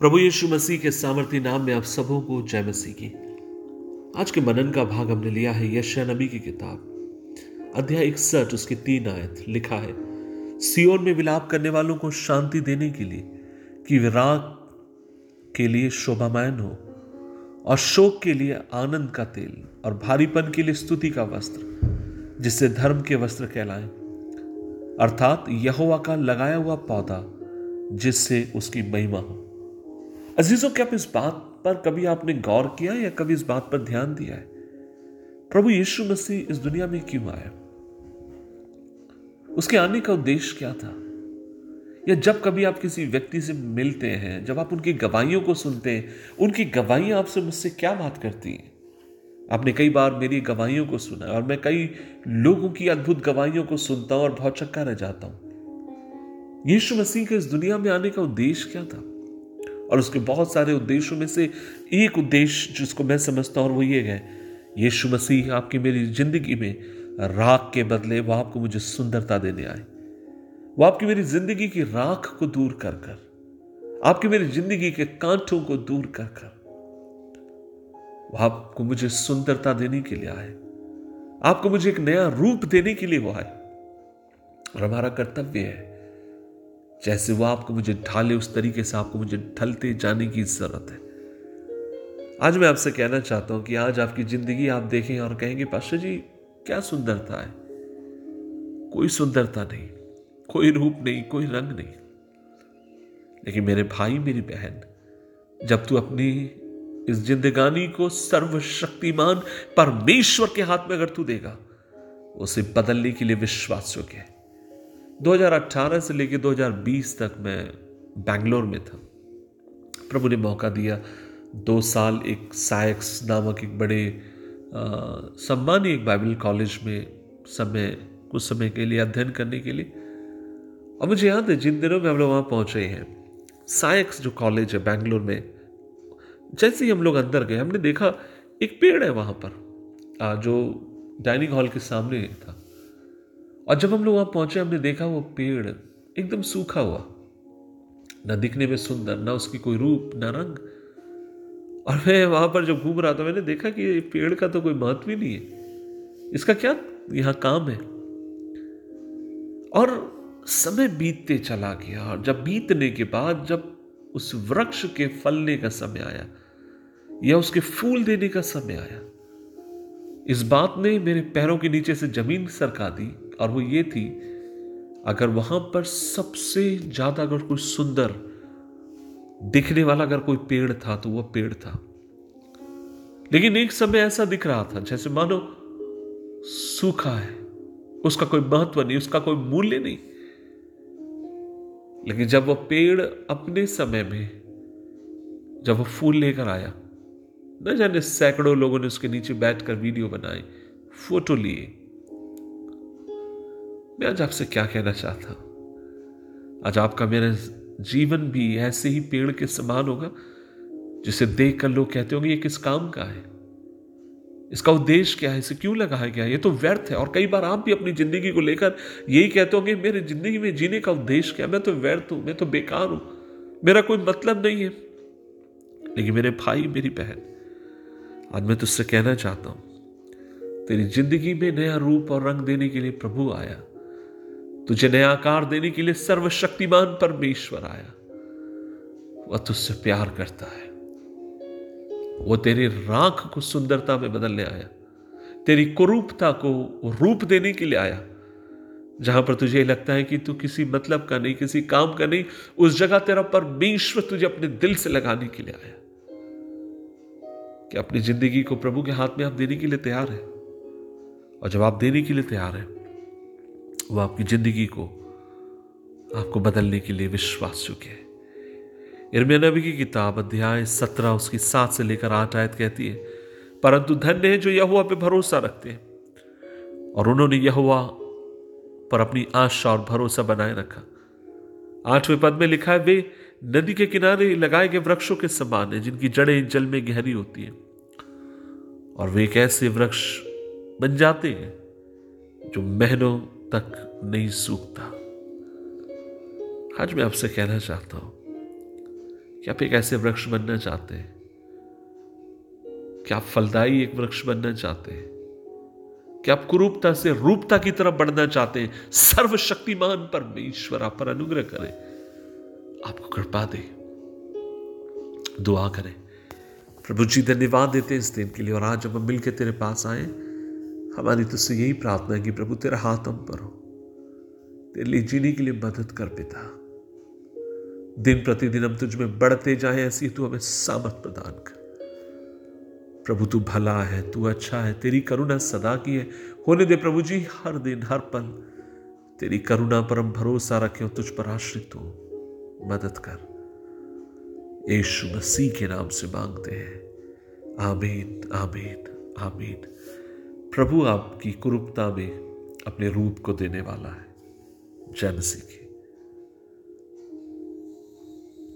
प्रभु यीशु मसीह के सामर्थ्य नाम में आप सबों को जय मसीह की। आज के मनन का भाग हमने लिया है यशया नबी की किताब। अध्याय इकसठ, उसकी तीन आयत लिखा है सियोन में विलाप करने वालों को शांति देने के लिए कि विराग के लिए शोभामयन हो और शोक के लिए आनंद का तेल और भारीपन के लिए स्तुति का वस्त्र, जिससे धर्म के वस्त्र कहलाए। अर्थात यहोवा का लगाया हुआ पौधा, जिससे उसकी महिमा हो। अजीजों, क्या इस बात पर कभी आपने गौर किया या कभी इस बात पर ध्यान दिया है? प्रभु यीशु मसीह इस दुनिया में क्यों आया उसके आने का उद्देश्य क्या था? या जब कभी आप किसी व्यक्ति से मिलते हैं, जब आप उनकी गवाहियों को सुनते हैं, उनकी गवाहियाँ आपसे मुझसे क्या बात करती हैं? आपने कई बार मेरी गवाहियों को सुना और मैं कई लोगों की अद्भुत गवाहियों को सुनता हूँ और बहुत चक्का रह जाता हूँ। यीशु मसीह के इस दुनिया में आने का उद्देश्य क्या था? और उसके बहुत सारे उद्देश्यों में से एक उद्देश्य जिसको मैं समझता हूँ वो ये है, यीशु मसीह आपकी मेरी ज़िंदगी में राख के बदले वह आपको मुझे सुंदरता देने आए। वह आपकी मेरी ज़िंदगी की राख को दूर कर कर, आपकी मेरी ज़िंदगी के कांटों को दूर कर कर, वो आपको मुझे सुंदरता देने के लिए आए। आपको मुझे एक नया रूप देने के लिए वो आए। और हमारा कर्तव्य है जैसे वो आपको मुझे ढाले, उस तरीके से आपको मुझे ढलते जाने की ज़रूरत है। आज मैं आपसे कहना चाहता हूँ कि आज आपकी ज़िंदगी आप देखें और कहेंगे पाशा जी, क्या सुंदरता है? कोई सुंदरता नहीं, कोई रूप नहीं, कोई रंग नहीं। लेकिन मेरे भाई, मेरी बहन, जब तू अपनी इस जिंदगानी को सर्वशक्तिमान परमेश्वर के हाथ में अगर तू देगा, उसे बदलने के लिए विश्वास योग्य है 2018 से लेकर 2020 तक मैं बैंगलोर में था। प्रभु ने मौका दिया दो साल एक सायक्स नामक एक बड़े सम्मानीय एक बाइबल कॉलेज में समय, कुछ समय के लिए अध्ययन करने के लिए। और मुझे याद है, जिन दिनों में हम लोग वहाँ पहुँचे हैं, सायक्स जो कॉलेज है बैंगलोर में, जैसे ही हम लोग अंदर गए, हमने देखा एक पेड़ है वहाँ पर जो डाइनिंग हॉल के सामने था। और जब हम लोग वहाँ पहुँचे, हमने देखा वो पेड़ एकदम सूखा हुआ। न दिखने में सुंदर, ना उसकी कोई रूप, ना रंग। और मैं वहाँ पर जब घूम रहा था, मैंने देखा कि पेड़ का तो कोई महत्व ही नहीं है। इसका क्या यहाँ काम है? और समय बीतते चला गया, और जब बीतने के बाद, जब उस वृक्ष के फलने का समय आया, या उसके फूल देने का समय आया, इस बात ने मेरे पैरों के नीचे से ज़मीन सरका दी। और वो ये थी, अगर वहाँ पर सबसे ज़्यादा अगर कोई सुंदर दिखने वाला अगर कोई पेड़ था तो वह पेड़ था। लेकिन एक समय ऐसा दिख रहा था, जैसे मानो सूखा है, उसका कोई महत्व नहीं, उसका कोई मूल्य नहीं। लेकिन जब वह पेड़ अपने समय में, जब वह फूल लेकर आया, न जाने सैकड़ों लोगों ने उसके नीचे बैठकर वीडियो बनाए फ़ोटो लिए। मैं आज आपसे क्या कहना चाहता हूँ? आज आपका मेरा जीवन भी ऐसे ही पेड़ के समान होगा, जिसे देख कर लोग कहते होंगे, ये किस काम का है? इसका उद्देश्य क्या है? इसे क्यों लगाया गया? ये तो व्यर्थ है। और कई बार आप भी अपनी ज़िंदगी को लेकर यही कहते होंगे, मेरी ज़िंदगी में जीने का उद्देश्य क्या मैं तो व्यर्थ हूँ, मैं तो बेकार हूँ, मेरा कोई मतलब नहीं है। लेकिन मेरे भाई, मेरी बहन, आज मैं तुझसे कहना चाहता हूँ, तेरी ज़िंदगी में नया रूप और रंग देने के लिए प्रभु आया। तुझे नया आकार देने के लिए सर्वशक्तिमान परमेश्वर आया। वह तुझसे प्यार करता है। वो तेरी राख को सुंदरता में बदलने आया। तेरी कुरूपता को रूप देने के लिए आया। जहाँ पर तुझे लगता है कि तू किसी मतलब का नहीं, किसी काम का नहीं, उस जगह तेरा परमेश्वर तुझे अपने दिल से लगाने के लिए आया। कि अपनी ज़िंदगी को प्रभु के हाथ में आप देने के लिए तैयार है? और जब आप देने के लिए तैयार है वो आपकी ज़िंदगी को, आपको बदलने के लिए विश्वास चुके हैं। इर्मिया नबी की किताब, अध्याय सत्रह, उसकी सात से लेकर आठ आयत कहती है, परंतु धन्य है जो यहुआ पे भरोसा रखते हैं। और उन्होंने यहुआ पर अपनी आशा और भरोसा बनाए रखा। आठवें पद में लिखा है, वे नदी के किनारे लगाए गए वृक्षों के समान है, जिनकी जड़ें जल में गहरी होती हैं। और वे एक ऐसे वृक्ष बन जाते हैं, जो महीनों तक नहीं सूखता। आज मैं आपसे कहना चाहता हूँ क्या आप एक ऐसे वृक्ष बनना चाहते हैं क्या आप फलदायी एक वृक्ष बनना चाहते हैं क्या आप कुरूपता से रूपता की तरफ़ बढ़ना चाहते हैं, सर्वशक्तिमान परमेश्वर, आप पर अनुग्रह करें। आपको कृपा दे। दुआ करें। प्रभु जी, धन्यवाद देते हैं इस दिन के लिए और आज जब हम मिलकर तेरे पास आए। हमारी तुझसे यही प्रार्थना है कि प्रभु, तेरा हाथ हम पर हो। तेरे लिए जीने के लिए मदद कर पिता। दिन प्रतिदिन हम तुझ में बढ़ते जाए, ऐसी तू हमें सामत प्रदान कर। प्रभु, तू भला है, तू अच्छा है, तेरी करुणा सदा की है। होने दे प्रभु जी, हर दिन, हर पल। तेरी करुणा पर हम भरोसा रखें तुझ पर आश्रित हो। मदद कर। यीशु मसीह के नाम से मांगते हैं। आमीन आमीन आमीन। प्रभु आपकी कुरूपता में अपने रूप को देने वाला है जय मसीह की।